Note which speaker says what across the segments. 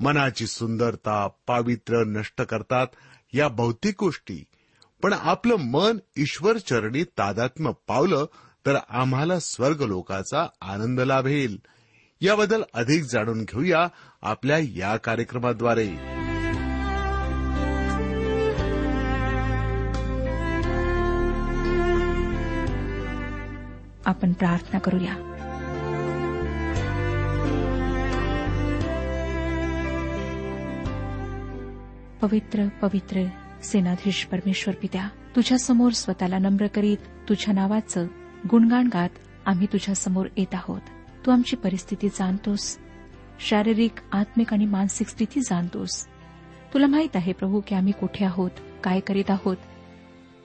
Speaker 1: मनाची सुंदरता पावित्र्य नष्ट करतात या भौतिक गोष्टी. पण आपलं मन ईश्वर चरणी तादात्म्य पावलं तर आम्हाला स्वर्ग लोकाचा आनंद लाभेल. याबद्दल अधिक जाणून घेऊया आपल्या या कार्यक्रमाद्वारे.
Speaker 2: आपण प्रार्थना करूया. पवित्र पवित्र सेनाधीश परमेश्वर पित्या तुझ्या समोर स्वतःला नम्र करीत तुझ्या नावाचं गुणगाण गात आम्ही तुझ्या समोर येत आहोत. तू आमची परिस्थिती जाणतोस. शारीरिक आत्मिक आणि मानसिक स्थिती जाणतोस. तुला माहीत आहे प्रभू की आम्ही कुठे आहोत काय करीत आहोत.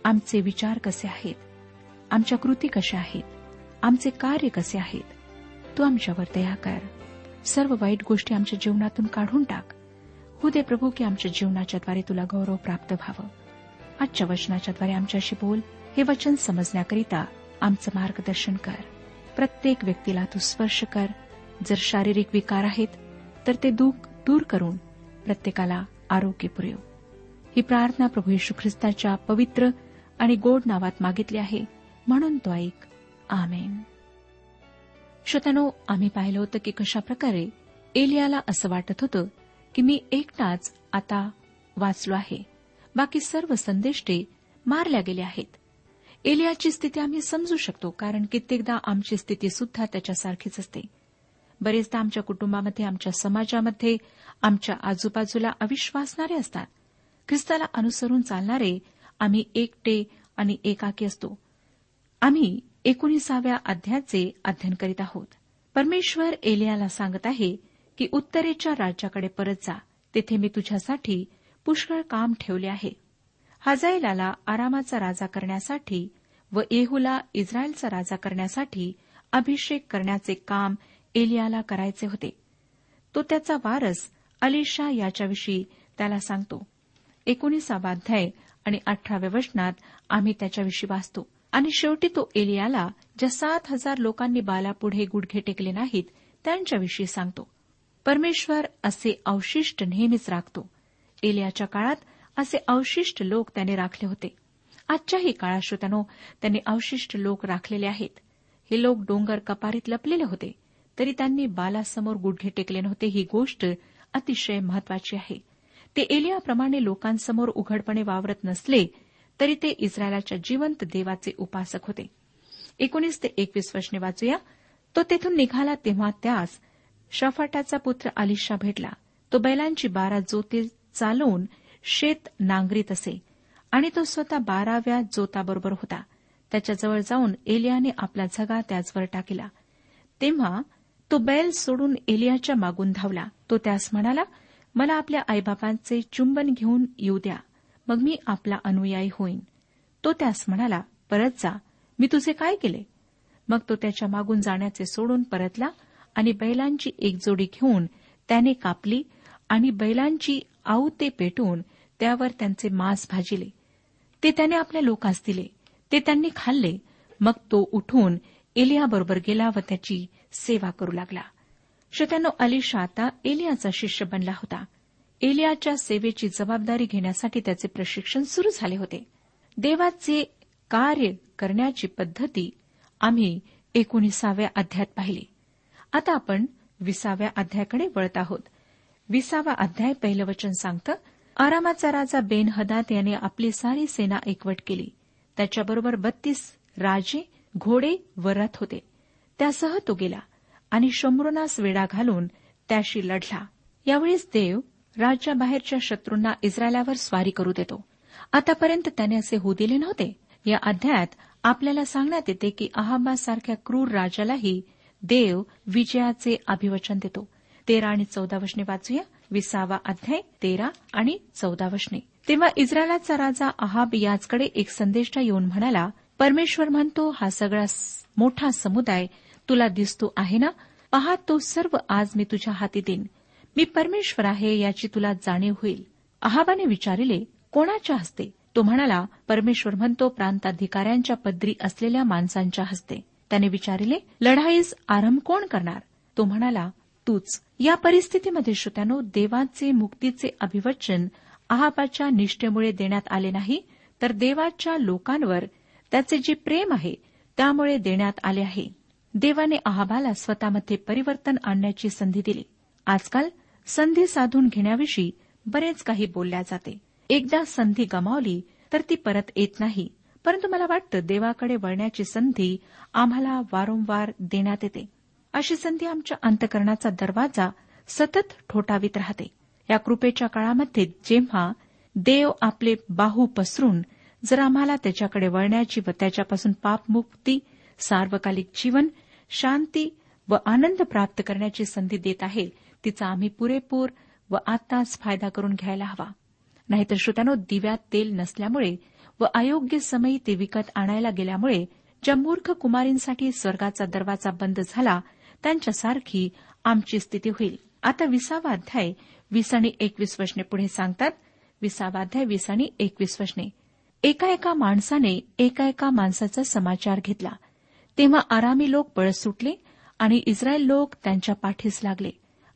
Speaker 2: आमचे विचार कसे आहेत? आमच्या कृती कशा आहेत? आमचे कार्य कसे आहेत? तू आमच्यावर दया कर. सर्व वाईट गोष्टी आमच्या जीवनातून काढून टाक. हो दे प्रभू की आमच्या जीवनाच्याद्वारे तुला गौरव प्राप्त व्हावं. आजच्या वचनाच्याद्वारे आमच्याशी बोल. हे वचन समजण्याकरिता आमचं मार्गदर्शन कर. प्रत्येक व्यक्तीला तू स्पर्श कर. जर शारीरिक विकार आहेत तर ते दुःख दूर करून प्रत्येकाला आरोग्य पुरेव. ही प्रार्थना प्रभू येशू ख्रिस्ताच्या पवित्र आणि गोड नावात मागितली आहे. म्हणून तो ऐक. आमेन. श्रोत्यानो आम्ही पाहिलं होतं की कशाप्रकारे एलियाला असं वाटत होतं की मी एकटाच आता वाचलो आहे. बाकी सर्व संदेष्टे मारल्या गेले आहेत. एलियाची स्थिती आम्ही समजू शकतो कारण कित्येकदा आमची स्थिती सुद्धा त्याच्यासारखीच असते. बरेचदा आमच्या कुटुंबामध्ये आमच्या समाजामध्ये आमच्या आजूबाजूला अविश्वासणारे असतात. ख्रिस्ताला अनुसरून चालणारे आम्ही एकटे आणि एकाकी असतो. आम्ही एकोणीसाव्या अध्यायाचे अध्ययन करीत आहोत. परमेश्वर एलियाला सांगत आहे की उत्तरेच्या राज्याकडे परत जा. तेथे मी तुझ्यासाठी पुष्कळ काम ठेवले आहे. हजाईलाला आरामाचा राजा करण्यासाठी व येहूला इस्रायलचा राजा करण्यासाठी अभिषेक करण्याचे काम एलियाला करायचे होते. तो त्याचा वारस अलिशा याच्याविषयी त्याला सांगतो. एकोणीसावा अध्याय आणि अठराव्या वचनात आम्ही त्याच्याविषयी वाचतो. आणि शेवटी तो एलियाला ज्या सात हजार लोकांनी बालापुढे गुडघे टेकले नाहीत त्यांच्याविषयी सांगतो. परमेश्वर असे अवशिष्ट नेहमीच राखतो. एलियाच्या काळात असे अवशिष्ट लोक त्याने राखले होते. आजच्याही काळात श्रोत्यानो त्यांनी अवशिष्ट लोक राखलेले आहेत. हे लोक डोंगर कपारीत लपलेले होते तरी त्यांनी बालासमोर गुडघे टेकले नव्हते. ही गोष्ट अतिशय महत्वाची आहे. ते एलियाप्रमाणे लोकांसमोर उघडपणे वावरत नसले तरी ते इस्रायलाच्या जिवंत देवाचे उपासक होते. एकोणीस ते एकवीस वचने वाचूया. तो तेथून निघाला तेव्हा त्यास शफाटाचा पुत्र आलिशा भेटला. तो बैलांची बारा जोते चालवून शेत नांगरीत असे आणि तो स्वतः बाराव्या जोताबरोबर होता. त्याच्याजवळ जाऊन एलियाने आपला झगा त्याचवर टाकला. तेव्हा तो बैल सोडून एलियाच्या मागून धावला. तो त्यास म्हणाला मला आपल्या आईबापांचे चुंबन घेऊन येऊ द्या. मग मी आपला अनुयायी होईन. तो त्यास म्हणाला परत जा. मी तुझे काय केले? मग तो त्याच्या मागून जाण्याचे सोडून परतला आणि बैलांची एक जोडी घेऊन त्याने कापली आणि बैलांची ते पेटून त्यावर त्यांचे मांस भाजिले. ते त्याने आपल्या लोकांस दिले. ते त्यांनी खाल्ले. मग तो उठून एलियाबरोबर गेला व त्याची सेवा करू लागला. श्रोत्यानो अलिशा आता एलियाचा शिष्य बनला होता. एलियाच्या सेवेची जबाबदारी घेण्यासाठी त्याचे प्रशिक्षण सुरू झाले होते. देवाचे कार्य करण्याची पद्धती आम्ही एकोणीसाव्या अध्यायात पाहिली. आता आपण विसाव्या अध्यायाकडे वळत आहोत. विसावा अध्याय पहिलं वचन सांगतं आरामाचा राजा बेन हदात याने आपली सारी सेना एकवट केली. त्याच्याबरोबर बत्तीस राजे घोडे व रथ होते. त्यासह तो गेला आणि शंभरुनास वेढा घालून त्याशी लढला. यावेळीच देव राज्याबाहेरच्या शत्रूंना इस्रायलावर स्वारी करू देतो. आतापर्यंत त्याने असे होऊ दिले नव्हते. या अध्यायात आपल्याला सांगण्यात येते की अहाबासारख्या क्रूर राजालाही देव विजयाचे अभिवचन देतो. तेरा आणि चौदा वशने वाचूया. विसावा अध्याय तेरा आणि चौदा वशने. तेव्हा इस्रायलाचा राजा अहाब याचकडे एक संदेष्टा येऊन म्हणाला परमेश्वर म्हणतो हा सगळा मोठा समुदाय तुला दिसतो आहे ना? पहा तो सर्व आज मी तुझ्या हाती देईन. मी परमेश्वर आहे याची तुला जाणीव होईल. अहाबाने विचारिले कोणाच्या हस्ते? तो म्हणाला परमेश्वर म्हणतो प्रांताधिकाऱ्यांच्या पदरी असलेल्या माणसांच्या हस्ते. त्याने विचारिले लढाईस आरंभ कोण करणार? तो म्हणाला तूच. या परिस्थितीमध्ये श्रोत्यानो देवाचे मुक्तीचे अभिवचन आहाबाच्या निष्ठेमुळे देण्यात आले नाही तर देवाच्या लोकांवर त्याचे जे प्रेम आहे त्यामुळे देण्यात आले आहे. देवाने आहाबाला स्वतःमध्ये परिवर्तन आणण्याची संधी दिली. आजकाल संधी साधून घेण्याविषयी बरेच काही बोलल्या जाते. एकदा संधी गमावली तर ती परत येत नाही. परंतु मला वाटतं देवाकडे वळण्याची संधी आम्हाला वारंवार देण्यात येते. अशी संधी आमच्या अंतकरणाचा दरवाजा सतत ठोठावीत राहते. या कृपेच्या काळामध्ये जेव्हा देव आपले बाहू पसरून जर आम्हाला त्याच्याकडे वळण्याची व त्याच्यापासून पापमुक्ती सार्वकालिक जीवन शांती व आनंद प्राप्त करण्याची संधी देत आहे तिचा आम्ही पुरेपूर व आताच फायदा करून घ्यायला हवा. नाहीतर श्रोत्यानो दिव्यात तेल नसल्यामुळे व अयोग्य समयी ते विकत आणायला गेल्यामुळे ज्या मूर्ख कुमारींसाठी स्वर्गाचा दरवाजा बंद झाला त्यांच्यासारखी आमची स्थिती होईल. आता विसावा अध्याय वीस आणि एकवीस वशने पुढे सांगतात. विसावा अध्याय वीस आणि एकवीस वशने एका एका माणसाने एका एका माणसाचा समाचार घेतला. तेव्हा आरामी लोक पळ सुटले आणि इस्रायल लोक त्यांच्या पाठीस लागले.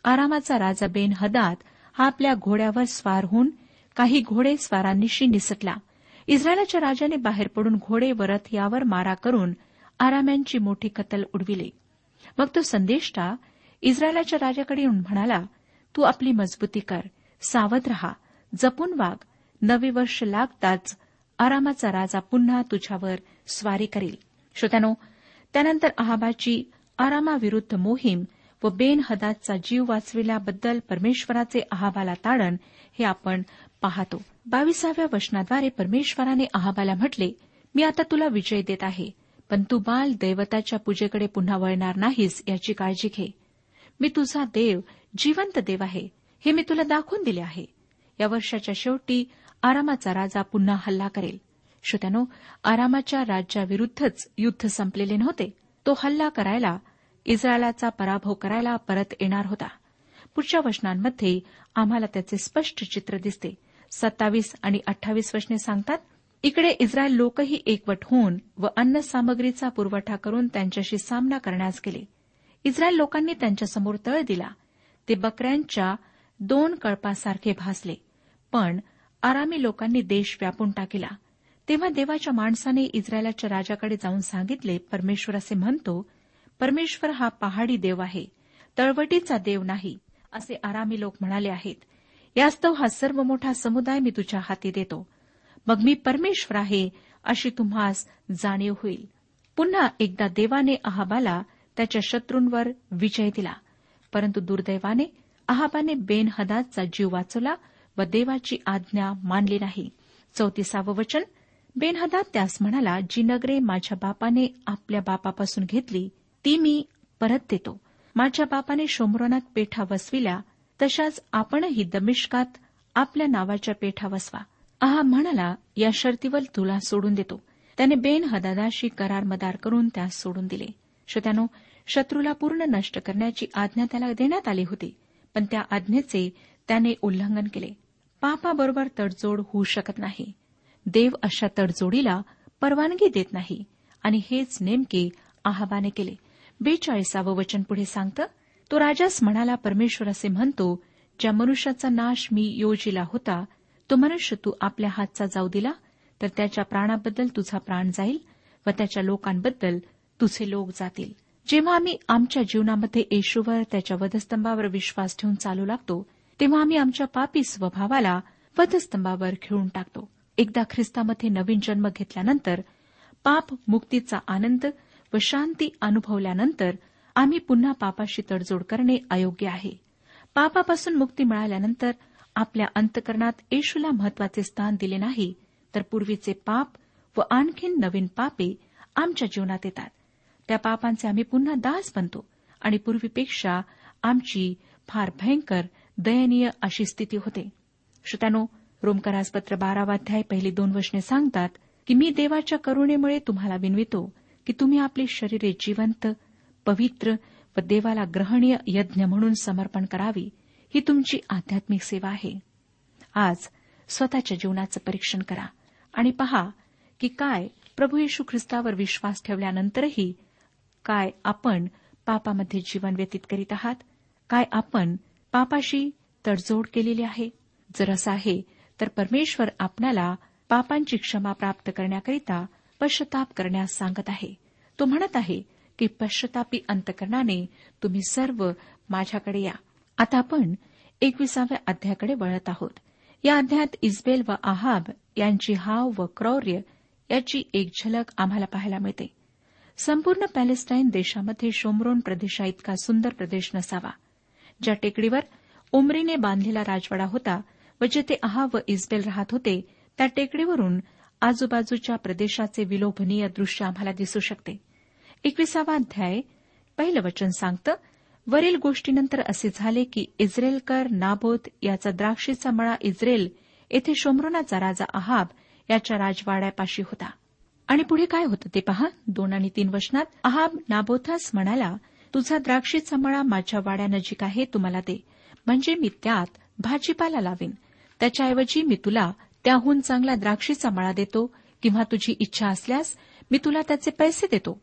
Speaker 2: आरामाचा राजा बेन हदात हा आपल्या घोड्यावर स्वार होऊन काही घोडे स्वारांनीशी निसटला. इस्रायलाच्या राजाने बाहेर पडून घोडे व रथ यावर मारा करून आराम्यांची मोठी कतल उडविली. मग तो संदेष्टा इस्रायलाच्या राजाकडे येऊन म्हणाला तू आपली मजबूती कर सावध रहा जपून वाघ नवे वर्ष लागताच आरामाचा राजा पुन्हा तुझ्यावर स्वारी करील. श्रोत्यानो त्यानंतर अहाबाची आरामाविरुद्ध मोहीम व बेन हदादचा जीव वाचविल्याबद्दल परमेश्वराचे अहाबाला ताडण हे आपण पाहतो. बावीसाव्या वचनाद्वारे परमेश्वराने अहाबाला म्हटले मी आता तुला विजय देत आहे पण तू बाल दैवताच्या पूजेकडे पुन्हा वळणार नाहीस याची काळजी घे. मी तुझा देव जिवंत देव आहे हे मी तुला दाखवून दिले आहे. या वर्षाच्या शेवटी आरामाचा राजा पुन्हा हल्ला करेल. श्रोत्यानो आरामाच्या राज्याविरुद्धच युद्ध संपलेले नव्हते. तो हल्ला करायला इस्रायलाचा पराभव करायला परत येणार होता. पुढच्या वचनांमध्ये आम्हाला त्याचे स्पष्ट चित्र दिसते. सत्तावीस आणि अठ्ठावीस वचने सांगतात इकडे इस्रायल लोकही एकवट होऊन व अन्न सामग्रीचा पुरवठा करून त्यांच्याशी सामना करण्यास गेले. इस्रायल लोकांनी त्यांच्यासमोर तळ दिला. ते बकऱ्यांच्या दोन कळपासारखे भासले. पण आरामी लोकांनी देश व्यापून टाकिला. तेव्हा देवाच्या माणसाने इस्रायलाच्या राजाकडे जाऊन सांगितले परमेश्वर असे म्हणतो परमेश्वर हा पहाडी देव आहे. तळवटीचा देव नाही असे आरामी लोक म्हणाले आहेत. यास्तव हा सर्व मोठा समुदाय मी तुझ्या हाती देतो. मग मी परमेश्वर आहे अशी तुम्हास जाणीव होईल. पुन्हा एकदा देवाने अहाबाला त्याच्या शत्रूंवर विजय दिला. परंतु दुर्दैवाने अहाबाने बेन जीव वाचवला व देवाची आज्ञा मानली नाही. चौतीसावं वचन. बेनहदाद त्यास म्हणाला जी नगरे माझ्या बापाने आपल्या बापापासून घेतली ती मी परत देतो. माझ्या बापाने शोमरोनात पेठा वसविल्या तशाच आपणही दमिष्कात आपल्या नावाच्या पेठा वसवा. आहा म्हणाला या शर्तीवर तुला सोडून देतो. त्याने बेन हदादाशी करार मदार करून त्यास सोडून दिले. श्रोत्यानो शत्रूला पूर्ण नष्ट करण्याची आज्ञा त्याला देण्यात आली होती पण त्या आज्ञेचे त्याने उल्लंघन केले. पापाबरोबर तडजोड होऊ शकत नाही. देव अशा तडजोडीला परवानगी देत नाही. आणि हेच नेमके आहाबाने केले. बेचाळीसावं वचन पुढे सांगतं तो राजास म्हणाला परमेश्वर असे म्हणतो ज्या मनुष्याचा नाश मी योजिला होता तो मनुष्य तू आपल्या हातचा जाऊ दिला तर त्याच्या प्राणाबद्दल तुझा प्राण जाईल व त्याच्या लोकांबद्दल तुझे लोक जातील. जेव्हा आम्ही आमच्या जीवनामध्ये येशूवर त्याच्या वधस्तंभावर विश्वास ठेवून चालू लागतो तेव्हा आम्ही आमच्या पापी स्वभावाला वधस्तंभावर खिळून टाकतो. एकदा ख्रिस्तामध्ये नवीन जन्म घेतल्यानंतर पाप मुक्तीचा आनंद व शांती अनुभवल्यानंतर आम्ही पुन्हा पापाशी तडजोड करणे अयोग्य आहे. पापापासून मुक्ती मिळाल्यानंतर आपल्या अंतकरणात येशूला महत्त्वाचे स्थान दिले नाही तर पूर्वीचे पाप व आणखीन नवीन पापे आमच्या जीवनात येतात. त्या पापांचे आम्ही पुन्हा दास बनतो आणि पूर्वीपेक्षा आमची फार भयंकर दयनीय अशी स्थिती होते. श्रोत्यानो रोमकरासपत्र बारावाध्याय पहिली दोन वचने सांगतात की मी देवाच्या करुणेमुळे तुम्हाला विनवितो की तुम्ही आपली शरीरे जिवंत पवित्र व देवाला ग्रहणीय यज्ञ म्हणून समर्पण करावी ही तुमची आध्यात्मिक सेवा आहे. आज स्वतःच्या जीवनाचं परीक्षण करा आणि पहा की काय प्रभू येशू ख्रिस्तावर विश्वास ठेवल्यानंतरही काय आपण पापामध्ये जीवन व्यतीत करीत आहात? काय आपण पापाशी तडजोड केलेली आहे? जर असं आहे तर परमेश्वर आपल्याला पापांची क्षमा प्राप्त करण्याकरिता पश्चाताप करण्यास सांगत आहे. तो म्हणत आहे की पश्चातापी अंतकरणाने तुम्ही सर्व माझ्याकडे या. आता आपण एकविसाव्या अध्यायाकडे वळत आहोत. या अध्यायात इस्बेल व आहाब यांची हाव व क्रौर्य याची एक झलक आम्हाला पाहायला मिळते. संपूर्ण पॅलेस्टाईन देशामध्ये शोमरोन प्रदेशाइतका सुंदर प्रदेश नसावा. ज्या टेकडीवर उमरीने बांधलेला राजवाडा होता व जेथे आहाब व इस्बेल राहत होते त्या टेकडीवरून आजूबाजूच्या प्रदेशाचे विलोभनीय दृश्य आम्हाला दिसू शकते. एकविसावा अध्याय पहिलं वचन सांगतं वरील गोष्टीनंतर असे झाले की इस्रेलकर नाबोत याचा द्राक्षीचा मळा इस्रेल येथे शोमरोनाचा राजा आहाब याच्या राजवाड्यापाशी होता. आणि पुढे काय होतं ते पहा दोन आणि तीन वचनात आहाब नाबोथास म्हणाला तुझा द्राक्षीचा मळा माझ्या वाड्यानजीक आहे तुम्हाला दे. म्हणजे मी त्यात भाजीपाला लावीन. त्याच्याऐवजी मी तुला त्याहून चांगला द्राक्षीचा मळा देतो किंवा तुझी इच्छा असल्यास मी तुला त्याचे पैसे देतो.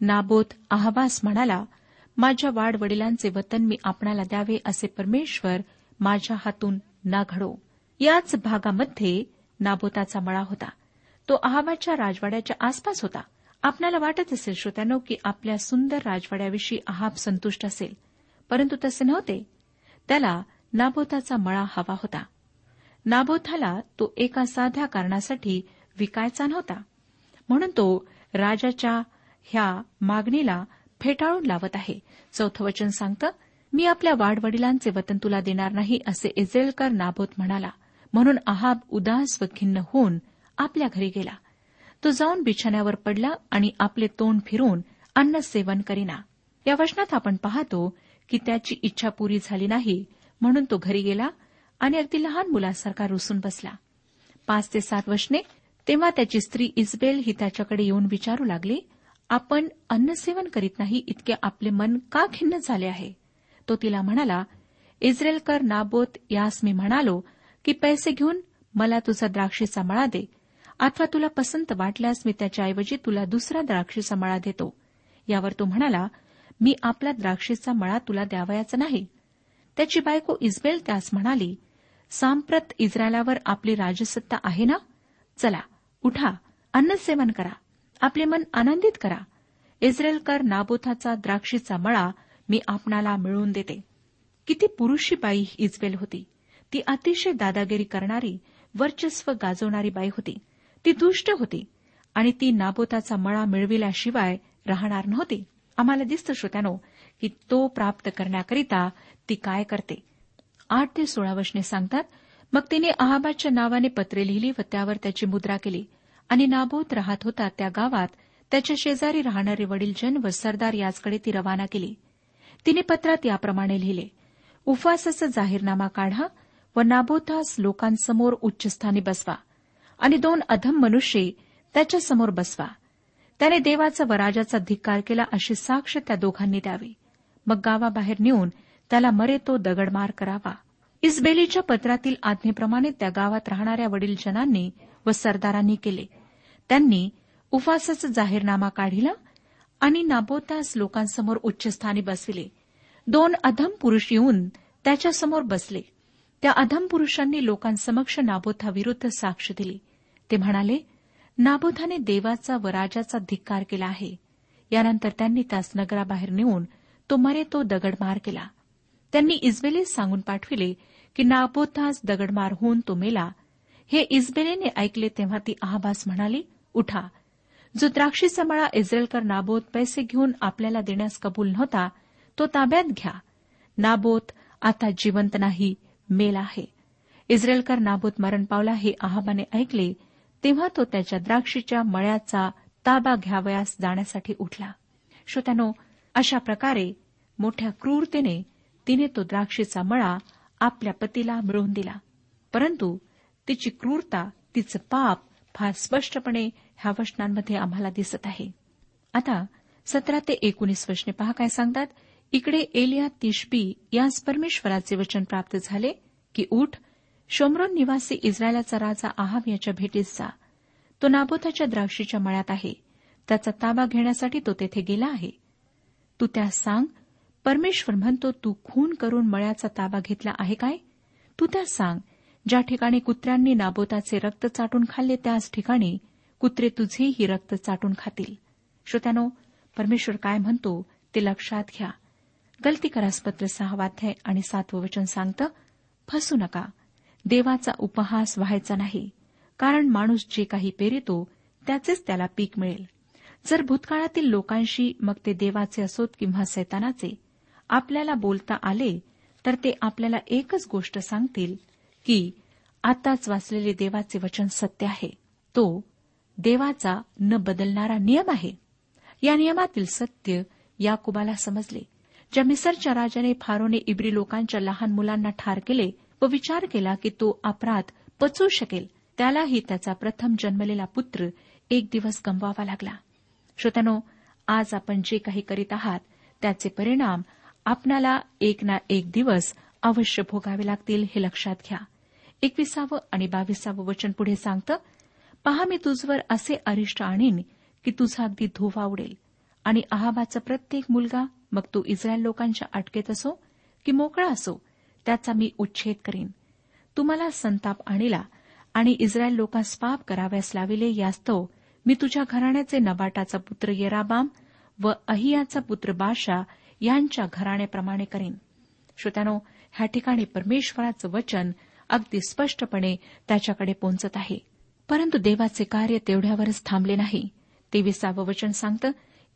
Speaker 2: नाबोत आहवास म्हणाला माझ्या वाडवडिलांचे वतन मी आपणाला द्यावे असे परमेश्वर माझ्या हातून ना घडो. याच भागामध्ये नाबोताचा मळा होता. तो अहाबाच्या राजवाड्याच्या आसपास होता. आपल्याला वाटत असेल श्रोत्यानो की आपल्या सुंदर राजवाड्याविषयी अहाब संतुष्ट असेल परंतु तसे नव्हते. त्याला नाबोताचा मळा हवा होता. नाबोथाला तो एका साध्या कारणासाठी विकायचा नव्हता. म्हणून तो राजाच्या ह्या मागणीला फेटाळून लावत आहे. चौथं वचन सांगतं मी आपल्या वाडवडिलांचे वतन तुला देणार नाही असे इस्रेलकर नाबोत म्हणाला. म्हणून आहाब उदास व खिन्न होऊन आपल्या घरी गेला. तो जाऊन बिछाण्यावर पडला आणि आपले तोंड फिरून अन्न सेवन करीना. या वचनात आपण पाहतो की त्याची इच्छा पुरी झाली नाही म्हणून तो घरी गेला आणि अगदी लहान मुलासारखा रुसून बसला. पाच ते सात वचने तेव्हा त्याची स्त्री इस्बेल ही त्याच्याकडे येऊन विचारू लागली आपण अन्नसेवन करीत नाही इतके आपले मन का खिन्न झाले आहे? तो तिला म्हणाला इस्रेलकर नाबोत यास मी म्हणालो की पैसे घेऊन मला तुझा द्राक्षीचा मळा दे. अथवा तुला पसंत वाटल्यास मी त्याच्याऐवजी तुला दुसरा द्राक्षीचा मळा देतो. यावर तो म्हणाला मी आपला द्राक्षीचा मळा तुला द्यावयाचा नाही. त्याची बायको इस्बेल त्यास म्हणाली सांप्रत इस्रायलावर आपली राजसत्ता आहे ना? चला उठा अन्नसेवन करा. आपले मन आनंदित करा. इस्रेलकर नाबोथाचा द्राक्षीचा मळा मी आपणाला मिळवून देते. किती पुरुषी बाई इजबेल होती. ती अतिशय दादागिरी करणारी वर्चस्व गाजवणारी बाई होती. ती दुष्ट होती आणि ती नाबोताचा मळा मिळविल्याशिवाय राहणार नव्हती. आम्हाला दिसतं श्रोत्यानो की तो प्राप्त करण्याकरिता ती काय करते. आठ ते सोळा वर्षने सांगतात मग तिने अहाबादच्या नावाने पत्रे लिहिली व त्यावर त्याची मुद्रा केली. आणि नाबोत राहत होता त्या गावात. त्याच्या शेजारी राहणारे वडीलजन व सरदार याचकडे ती रवाना केली. तिने पत्रात याप्रमाणे लिहिले. उफासाचा जाहीरनामा काढा व नाबोतास लोकांसमोर उच्चस्थानी बसवा आणि दोन अधम मनुष्य त्याच्यासमोर बसवा. त्याने देवाचा व राजाचा धिक्कार केला अशी साक्ष त्या दोघांनी द्यावी. मग गावाबाहेर नेऊन त्याला मरे तो दगडमार करावा. इस्बेलीच्या पत्रातील आज्ञेप्रमाणे त्या गावात राहणाऱ्या वडीलजनांनी व सरदारांनी केले. त्यांनी उफासाचा जाहीरनामा काढिला आणि नाबोतास लोकांसमोर उच्चस्थानी बसविले. दोन अधम पुरुष येऊन त्याच्यासमोर बसले. त्या अधम पुरुषांनी लोकांसमक्ष नाबोथाविरुद्ध साक्ष दिली. ते म्हणाले नाबोथाने देवाचा व राजाचा धिक्कार केला आहे. यानंतर त्यांनी त्यास नगराबाहेर नेऊन तो मरे तो दगडमार केला. त्यांनी इस्बेलीस सांगून पाठविले की नाबोथास दगडमार होऊन तो मेला हे इस्बेलेने ऐकले तेव्हा ती आहाबास म्हणाली उठा. जो द्राक्षीचा मळा इस्रेलकर नाबोत पैसे घेऊन आपल्याला देण्यास कबूल नव्हता तो ताब्यात घ्या. नाबोत आता जिवंत नाही मेल आहे. इस्रेलकर नाबोत मरण पावला हे आहाबाने ऐकले तेव्हा तो त्याच्या द्राक्षीच्या मळ्याचा ताबा घ्यावयास जाण्यासाठी उठला. श्रोत्यानो अशा प्रकारे मोठ्या क्रूरतेने तिने तो द्राक्षीचा मळा आपल्या पतीला मिळवून दिला. परंतु तिची क्रूरता तिचं पाप फार स्पष्टपणे ह्या वचनांमध्ये आम्हाला दिसत आहे. आता सतरा ते एकोणीस वचने पहा काय सांगतात. इकडे एलिया तिशबी यास परमेश्वराचे वचन प्राप्त झाले की उठ शोमरोन निवासी इस्रायलाचा राजा आहाब याच्या भेटीस जा. तो नाबोताच्या द्राक्षीच्या मळ्यात आहे. त्याचा ताबा घेण्यासाठी तो तेथे गेला आहे. तू त्यास सांग परमेश्वर म्हणतो तू खून करून मळ्याचा ताबा घेतला आहे काय? तू त्यास सांग ज्या ठिकाणी कुत्र्यांनी नाबोताचे रक्त चाटून खाल्ले त्याच ठिकाणी कुत्रे तुझेही रक्त चाटून खातील. श्रोत्यानो परमेश्वर काय म्हणतो ते लक्षात घ्या. गलती करासपत्र सहावाध्याय आणि सातवं वचन सांगतं फसू नका. देवाचा उपहास व्हायचा नाही. कारण माणूस जे काही पेरितो त्याचेच त्याला पीक मिळेल. जर भूतकाळातील लोकांशी मग ते देवाचे असोत किंवा सैतानाचे आपल्याला बोलता आले तर ते आपल्याला एकच गोष्ट सांगतील की आताच वाचलेले देवाचे वचन सत्य आहे. तो देवाचा न बदलणारा नियम आहे. या नियमातील सत्य याकुबाला समजले. ज्या मिसरच्या राजाने फारोने इब्री लोकांच्या लहान मुलांना ठार केले व विचार केला की तो अपराध पचवू शकेल त्यालाही त्याचा प्रथम जन्मलेला पुत्र एक दिवस गमवावा लागला. श्रोत्यानो आज आपण जे काही करीत आहात त्याचे परिणाम आपणाला एक ना एक दिवस अवश्य भोगावे लागतील हे लक्षात घ्या. एकविसावं आणि बावीसावं वचन पुढे सांगतं पहा मी तुझवर असे अरिष्ट आणीन की तुझा अगदी धोवा उडेल. आणि अहाबाचा प्रत्येक मुलगा मग तो इस्रायल लोकांच्या अटकेत असो की मोकळा असो त्याचा मी उच्छेद करीन. तुम्हाला संताप आणिला आणि इस्रायल लोकांस पाप कराव्यास लाविले यास्तव मी तुझ्या घराण्याचे नबाटाचा पुत्र येराबाम व अहियाचा पुत्र बादशा यांच्या घराण्याप्रमाणे करीन. श्रोत्यानो ह्या ठिकाणी परमेश्वराचं वचन अगदी स्पष्टपणे त्याच्याकडे पोहोचत आहे. परंतु देवाचे कार्य तेवढ्यावरच थांबले नाही. तेविसावं वचन सांगतं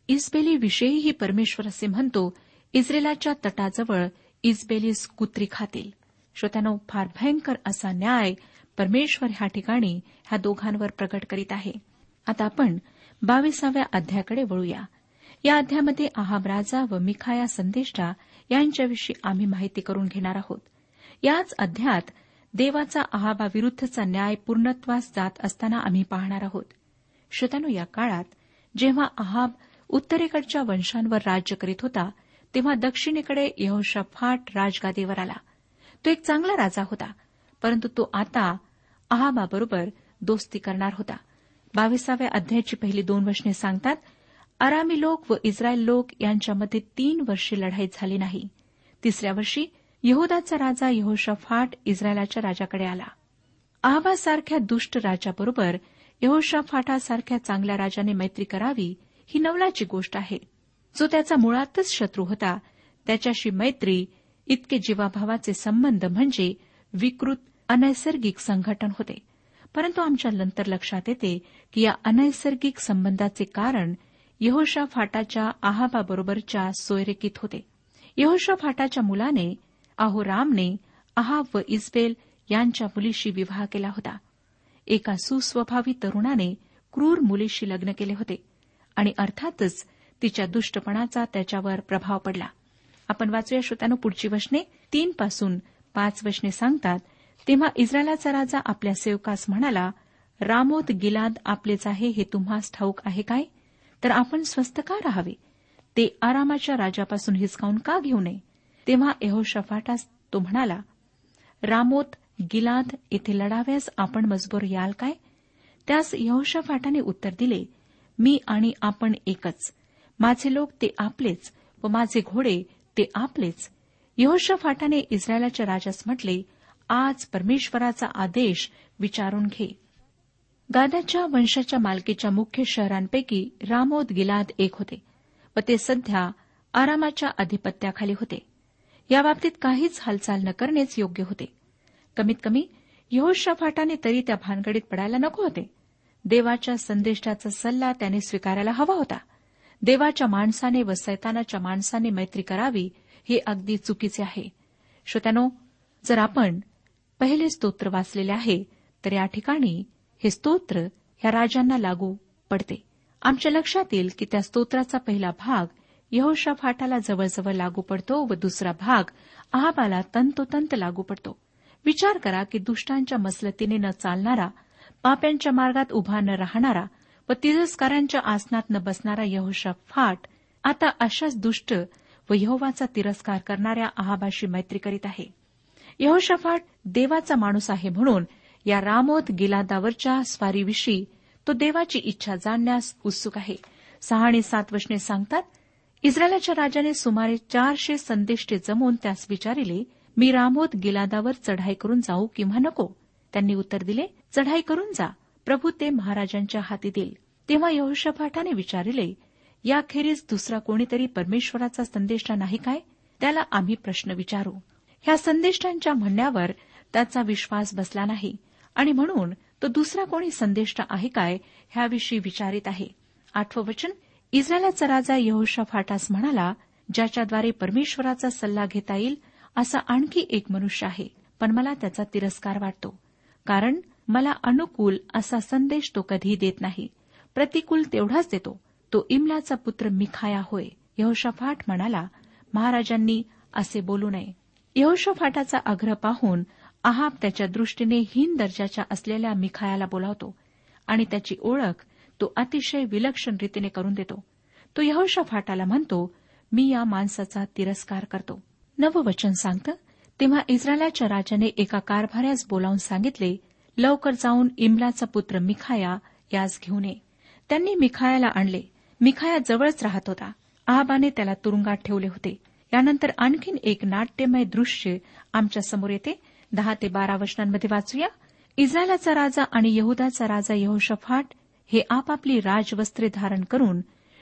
Speaker 2: इस्बेलीविषयीही परमेश्वर असे म्हणतो इस्रेलाच्या तटाजवळ इस्बेलीस कुत्री खातील. श्रोत्यानो फार भयंकर असा न्याय परमेश्वर ह्या ठिकाणी ह्या दोघांवर प्रकट करीत आहे. आता आपण बावीसाव्या अध्यायाकडे वळूया. या अध्यामध्ये आहाब राजा व मिखाया संदेष्टा यांच्याविषयी आम्ही माहिती करून घेणार आहोत. याच अध्यात देवाचा अहाबाविरुद्धचा न्याय पूर्णत्वास जात असताना आम्ही पाहणार आहोत. श्रोत्यानो या काळात जेव्हा अहाब उत्तरेकडच्या वंशांवर राज्य करीत होता तेव्हा दक्षिणेकडे यहोशफाट राजगादीवर आला. तो एक चांगला राजा होता परंतु तो आता अहाबाबरोबर दोस्ती करणार होता. बावीसाव्या अध्यायाची पहिली दोन वचने सांगतात आरामी लोक व इस्रायल लोक यांच्यामध्ये तीन वर्षे लढाई झाली नाही. तिसऱ्या वर्षी यहदाचा राजा यहोशाफाट इस्रायलाच्या राजाकडे आला. आहाबासारख्या दुष्ट राजाबरोबर यहोशाफाटासारख्या चांगल्या राजाने मैत्री करावी ही नवलाची गोष्ट आहे. जो त्याचा मुळातच शत्रू होता त्याच्याशी मैत्री इतके जीवाभावाचे संबंध म्हणजे विकृत अनैसर्गिक संघटन होते. परंतु आमच्या नंतर लक्षात येते की या अनैसर्गिक संबंधाचे कारण यहोशा फाटाच्या आहाबाबरोबरच्या सोयरेकीत होते. यहोशा फाटाच्या मुलाने आहोरामने आहाब व इस्बेल यांच्या मुलीशी विवाह केला होता. एका सुस्वभावी तरुणाने क्रूर मुलीशी लग्न केले होते आणि अर्थातच तिच्या दुष्टपणाचा त्याच्यावर प्रभाव पडला. आपण वाचूया श्रोत्यानं पुढची वचने. तीन पासून पाच वचने सांगतात तेव्हा इस्रायलाचा राजा आपल्या सेवकास म्हणाला रामोत गिलाद आपलेच आहे हे तुम्हास ठाऊक आहे काय? तर आपण स्वस्त का राहावे? ते आरामाच्या राजापासून हिसकावून का घेऊ नये? तेव्हा एहोशफाटास तो म्हणाला रामोत गिलाद येथे लढाव्यास आपण मजबूर याल काय? त्यास यहोशफाटाने उत्तर दिले मी आणि आपण एकच. माझे लोक ते आपलेच व माझे घोडे ते आपलेच. यहोशफाटाने इस्रायलाच्या राजास म्हटले आज परमेश्वराचा आदेश विचारून घे. गादाच्या वंशाच्या मालकीच्या मुख्य शहरांपैकी रामोद गिलाद एक होते व ते सध्या आरामाच्या अधिपत्याखाली होते. याबाबतीत काहीच हालचाल न करणेच योग्य होते. कमीत कमी यहोशाफाटाने तरी त्या भानगडीत पडायला नको होते. देवाच्या संदेशाचा सल्ला त्याने स्वीकारायला हवा होता. देवाच्या माणसाने व सैतानाच्या माणसाने मैत्री करावी हे अगदी चुकीचे आहे. श्रोत्यानो जर आपण पहिले स्तोत्र वाचलेले आहे तर या ठिकाणी हे स्तोत्र ह्या राजांना लागू पडते. आमच्या लक्षात येईल की त्या स्तोत्राचा पहिला भाग यहोशाफाटाला जवळजवळ लागू पडतो व दुसरा भाग आहाबाला तंतोतंत लागू पडतो. विचार करा की दुष्टांच्या मसलतीने न चालणारा पाप्यांच्या मार्गात उभा न राहणारा व तिरस्कारांच्या आसनात न बसणारा यहोशाफाट आता अशाच दुष्ट व यहोवाचा तिरस्कार करणाऱ्या आहाबाशी मैत्री करीत आहे. यहोशाफाट देवाचा माणूस आहे म्हणून या रामोत गिलादावरच्या स्वारीविषयी तो देवाची इच्छा जाणण्यास उत्सुक आहे. सहा आणि सात वचने सांगतात इस्रायलाच्या राजाने सुमारे चारशे संदिष्टे जमवून त्यास विचारिले मी रामोत गिलादावर चढाई करून जाऊ किंवा नको? त्यांनी उत्तर दिले चढाई करून जा. प्रभू ते महाराजांच्या हाती देईल. तेव्हा यहोशफाटाने विचारिले याखेरीज दुसरा कोणीतरी परमेश्वराचा संदेष्टा नाही काय? त्याला आम्ही प्रश्न विचारू. ह्या संदेष्टांच्या म्हणण्यावर त्याचा विश्वास बसला नाही आणि म्हणून तो दुसरा कोणी संदेष्टा आहे काय ह्याविषयी विचारित आहे. आठवं वचन इस्रायलाचा राजा यहोशाफाटास म्हणाला ज्याच्याद्वारे परमेश्वराचा सल्ला घेता येईल असा आणखी एक मनुष्य आहे. पण मला त्याचा तिरस्कार वाटतो. कारण मला अनुकूल असा संदेश तो कधी देत नाही. प्रतिकूल तेवढाच देतो. तो इमलाचा पुत्र मिखाया होय. यहोशाफाट म्हणाला महाराजांनी असे बोलू नये. यहोशाफाटाचा आग्रह पाहून आहाब त्याच्या दृष्टीने हीन दर्जाच्या असलेल्या मिखायाला बोलावतो आणि त्याची ओळख तो अतिशय विलक्षण रीतीने करून देतो. तो यहोशाफाटाला म्हणतो मी या माणसाचा तिरस्कार करतो. नववचन सांगतं तेव्हा इस्रायलाच्या राजाने एका कारभाऱ्यास बोलावून सांगितले लवकर जाऊन इमलाचा पुत्र मिखाया यास घेऊन ये. त्यांनी मिखायाला आणले. मिखाया जवळच राहत होता. आहाबाने त्याला तुरुंगात ठेवले होते. यानंतर आणखीन एक नाट्यमय दृश्य आमच्यासमोर येते. दहा ते बारा वचनांमध्ये वाचूया. इस्रायलाचा राजा आणि यहुदाचा राजा यहोशफाट हे आपापली राजवस्त्रे धारण करून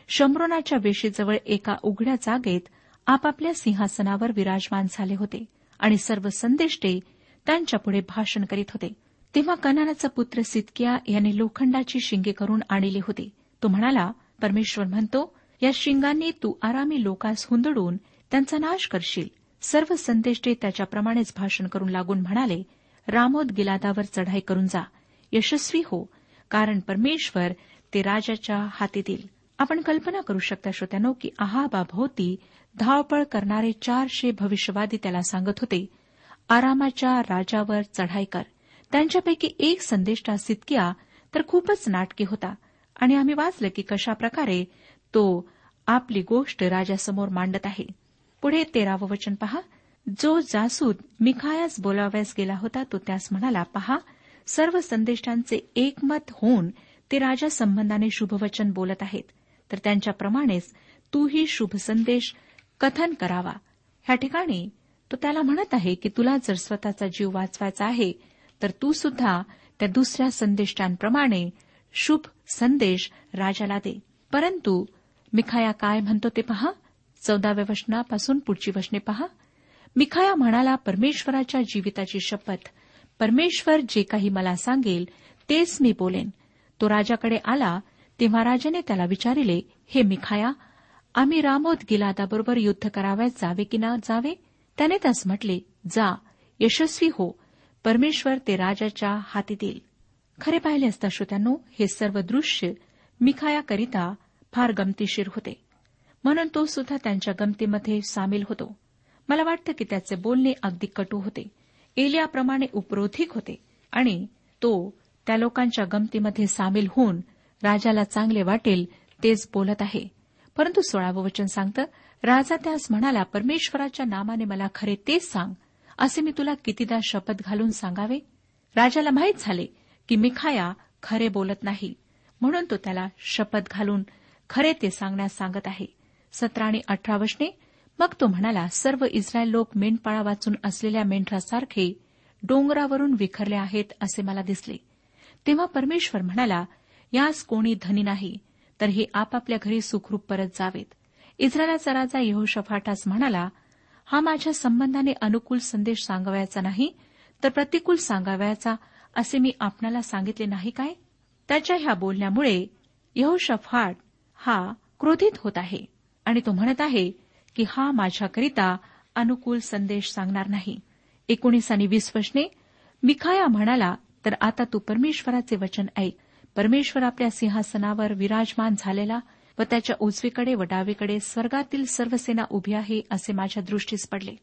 Speaker 2: शंभरोनाच्या वेशीजवळ एका उघड्या जागेत आपापल्या सिंहासनावर विराजमान झाले होते आणि सर्व संदेष्टे त्यांच्यापुढे भाषण करीत होते. तेव्हा कनानाचा पुत्र सितकिया याने लोखंडाची शिंगे करून आणली होती. तो म्हणाला परमेश्वर म्हणतो या शिंगांनी तू आरामी लोकांस हुंदडून त्यांचा नाश करशील. सर्व संदेष्टे त्याच्याप्रमाणेच भाषण करून लागून म्हणाले रामोद गिलादावर चढाई करून जा. यशस्वी हो कारण परमेश्वर ते राजाच्या हाती देईल. आपण कल्पना करू शकता श्रोत्यानो की आहाबाभोवती धावपळ करणारे चारशे भविष्यवादी त्याला सांगत होते आरामाच्या राजावर चढाई कर. त्यांच्यापैकी एक संदेष्टा सितकिया तर खूपच नाटकी होता. आणि आम्ही वाचलं की कशाप्रकारे तो आपली गोष्ट राजासमोर मांडत आहे. पुढे तेरावं वचन पहा. जो जासूद मिखायास बोलाव्यास गेला होता तो त्यास म्हणाला पहा सर्व संदेष्टांचे एकमत होऊन ते राजा संबंधाने शुभवचन बोलत आहेत. तर त्यांच्याप्रमाणेच तूही शुभ संदेश कथन करावा. ह्या ठिकाणी तो त्याला म्हणत आहे की तुला जर स्वतःचा जीव वाचवायचा आहे तर तू सुद्धा त्या दुसऱ्या संदेष्टांप्रमाणे शुभ संदेश राजाला दे. परंतु मिखाया काय म्हणतो ते पहा. चौदाव्या वचनापासून पुढची वचने पहा. मिखाया म्हणाला परमेश्वराच्या जीविताची शपथ परमेश्वर जे काही मला सांगेल तेच मी बोलेन. तो राजाकडे आला तेव्हा राजाने त्याला विचारिले हे मिखाया आम्ही रामोद गिलादाबरोबर युद्ध करावयास जावे की ना जावे? त्याने त्यास म्हटले जा यशस्वी हो. परमेश्वर ते राजाच्या हाती देईल. खरे पाहिले असता श्रोत्यांनो हे सर्व दृश्य मिखायाकरिता फार गमतीशीर होते. म्हणून तो सुद्धा त्यांच्या गमतीमध्ये सामील होतो. मला वाटतं की त्याचे बोलणे अगदी कटू होते. एलियाप्रमाणे उपरोधिक होते आणि तो त्या लोकांच्या गमतीमध्ये सामील होऊन राजाला चांगले वाटेल तेच बोलत आहे. परंतु सोळावं वचन सांगतं राजा त्यास म्हणाला परमेश्वराच्या नामाने मला खरे तेच सांग. असे मी तुला कितीदा शपथ घालून सांगावे? राजाला माहीत झाले की मिखाया खरे बोलत नाही. म्हणून तो त्याला शपथ घालून खरे ते सांगण्यास सांगत आहे. सतरा आणि अठरा वचने मग तो म्हणाला सर्व इस्रायल लोक मेंढपाळा वाचून असलेल्या मेंढरासारखे डोंगरावरून विखरले आहेत असे मला दिसले. तेव्हा परमेश्वर म्हणाला यास कोणी धनी नाही तर हे आपापल्या घरी सुखरूप परत जावेत. इस्रायलाचा राजा यहोशफाटास म्हणाला हा माझ्या संबंधाने अनुकूल संदेश सांगावयाचा नाही तर प्रतिकूल सांगावयाचा असे मी आपणाला सांगितले नाही काय? त्याच्या ह्या बोलण्यामुळे यहोशफाट हा क्रोधित होत आहे आणि तो म्हणत आहे की हा माझ्याकरिता अनुकूल संदेश सांगणार नाही. एकोणीस आणि वीस वचने मिखाया म्हणाला तर आता तू परमेश्वराचे वचन ऐक. परमेश्वर आपल्या सिंहासनावर विराजमान झालेला व त्याच्या उजवीकडे व डावीकडे स्वर्गातील सर्व सेना उभी आहे असे माझ्या दृष्टीस पडले.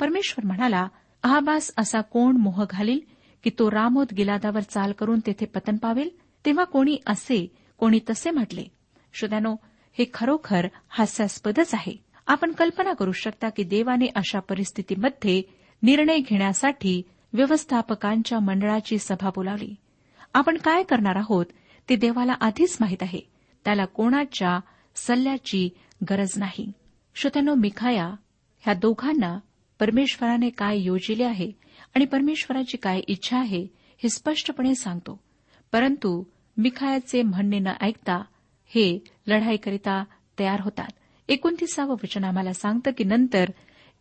Speaker 2: परमेश्वर म्हणाला अहाबास असा कोण मोह घालील की तो रामोद गिलादावर चाल करून तेथे पतन पावेल? तेव्हा कोणी असे कोणी तसे म्हटले. श्रोत्यानो हे खरोखर हास्यास्पदच आहे. आपण कल्पना करू शकता की देवाने अशा परिस्थितीमध्ये निर्णय घेण्यासाठी व्यवस्थापकांच्या मंडळाची सभा बोलावली आपण काय करणार आहोत ते देवाला आधीच माहीत आहे. त्याला कोणाच्या सल्ल्याची गरज नाही. श्रोत्यानो मिखाया ह्या दोघांना परमेश्वराने काय योजिले आहे आणि परमेश्वराची काय इच्छा आहे हे स्पष्टपणे सांगतो. परंतु मिखायाचे म्हणणे न ऐकता हे लढाईकरिता तयार होतात. एकोणतीसावं वचन आम्हाला सांगतं की नंतर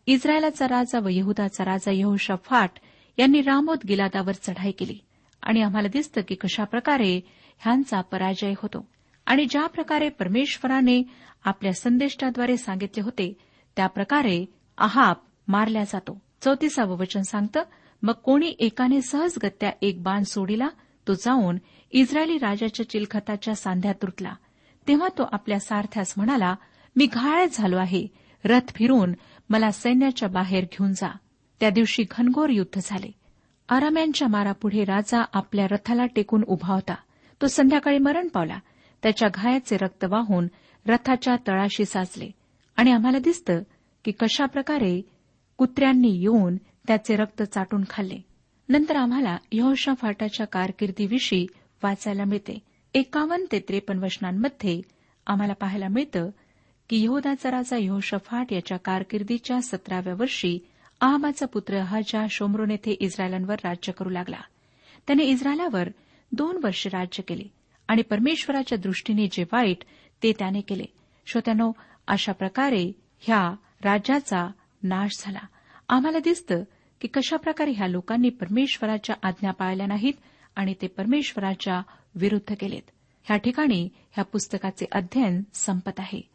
Speaker 2: इस्रायलाचा राजा व यहुदाचा राजा यहोशफाट यांनी रामोद गिलादावर चढाई केली. आणि आम्हाला दिसतं की कशाप्रकारे ह्यांचा पराजय होतो. आणि ज्या प्रकारे परमेश्वराने आपल्या संदेष्टाद्वारे सांगितले होते त्याप्रकारे आहाप मारल्या जातो. चौतीसावं वचन सांगतं मग कोणी एकाने सहजगत्या एक बाण सोडिला तो जाऊन इस्रायली राजाच्या चिलखताच्या सांध्यात तुटला तेव्हा तो आपल्या सारथ्यास म्हणाला मी घाळ झालो आहे. रथ फिरून मला सैन्याच्या बाहेर घेऊन जा. त्या दिवशी घनघोर युद्ध झाले. आराम्यांच्या मारापुढे राजा आपल्या रथाला टेकून उभा होता. तो संध्याकाळी मरण पावला. त्याच्या घायाचे रक्त वाहून रथाच्या तळाशी साचले. आणि आम्हाला दिसतं की कशाप्रकारे कुत्र्यांनी येऊन त्याचे रक्त चाटून खाल्ले. नंतर आम्हाला यहोशा फाटाच्या कारकिर्दीविषयी वाचायला मिळते. एकावन्न ते त्रेपन्न वचनांमध्ये आम्हाला पाहायला मिळतं की यहोदाचा राजा यहोशफाट याच्या कारकिर्दीच्या सतराव्या वर्षी आहाबाचा पुत्र हजा शोमरोन येथे इस्रायलांवर राज्य करू लागला. त्याने इस्रायलावर दोन वर्ष राज्य केले आणि परमेश्वराच्या दृष्टीने जे वाईट ते त्याने केले. श्रोत्यानो अशा प्रकारे ह्या राज्याचा नाश झाला. आम्हाला दिसतं की कशाप्रकारे ह्या लोकांनी परमेश्वराच्या आज्ञा पाळल्या नाहीत आणि ते परमेश्वराच्या विरुद्ध केलेत. ह्या ठिकाणी ह्या पुस्तकाचे अध्ययन संपत आहे.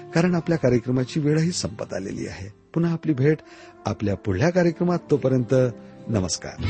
Speaker 1: कारण आपल्या कार्यक्रमाची वेळही संपत आलेली आहे. पुन्हा आपली भेट आपल्या पुढल्या कार्यक्रमात तोपर्यंत नमस्कार.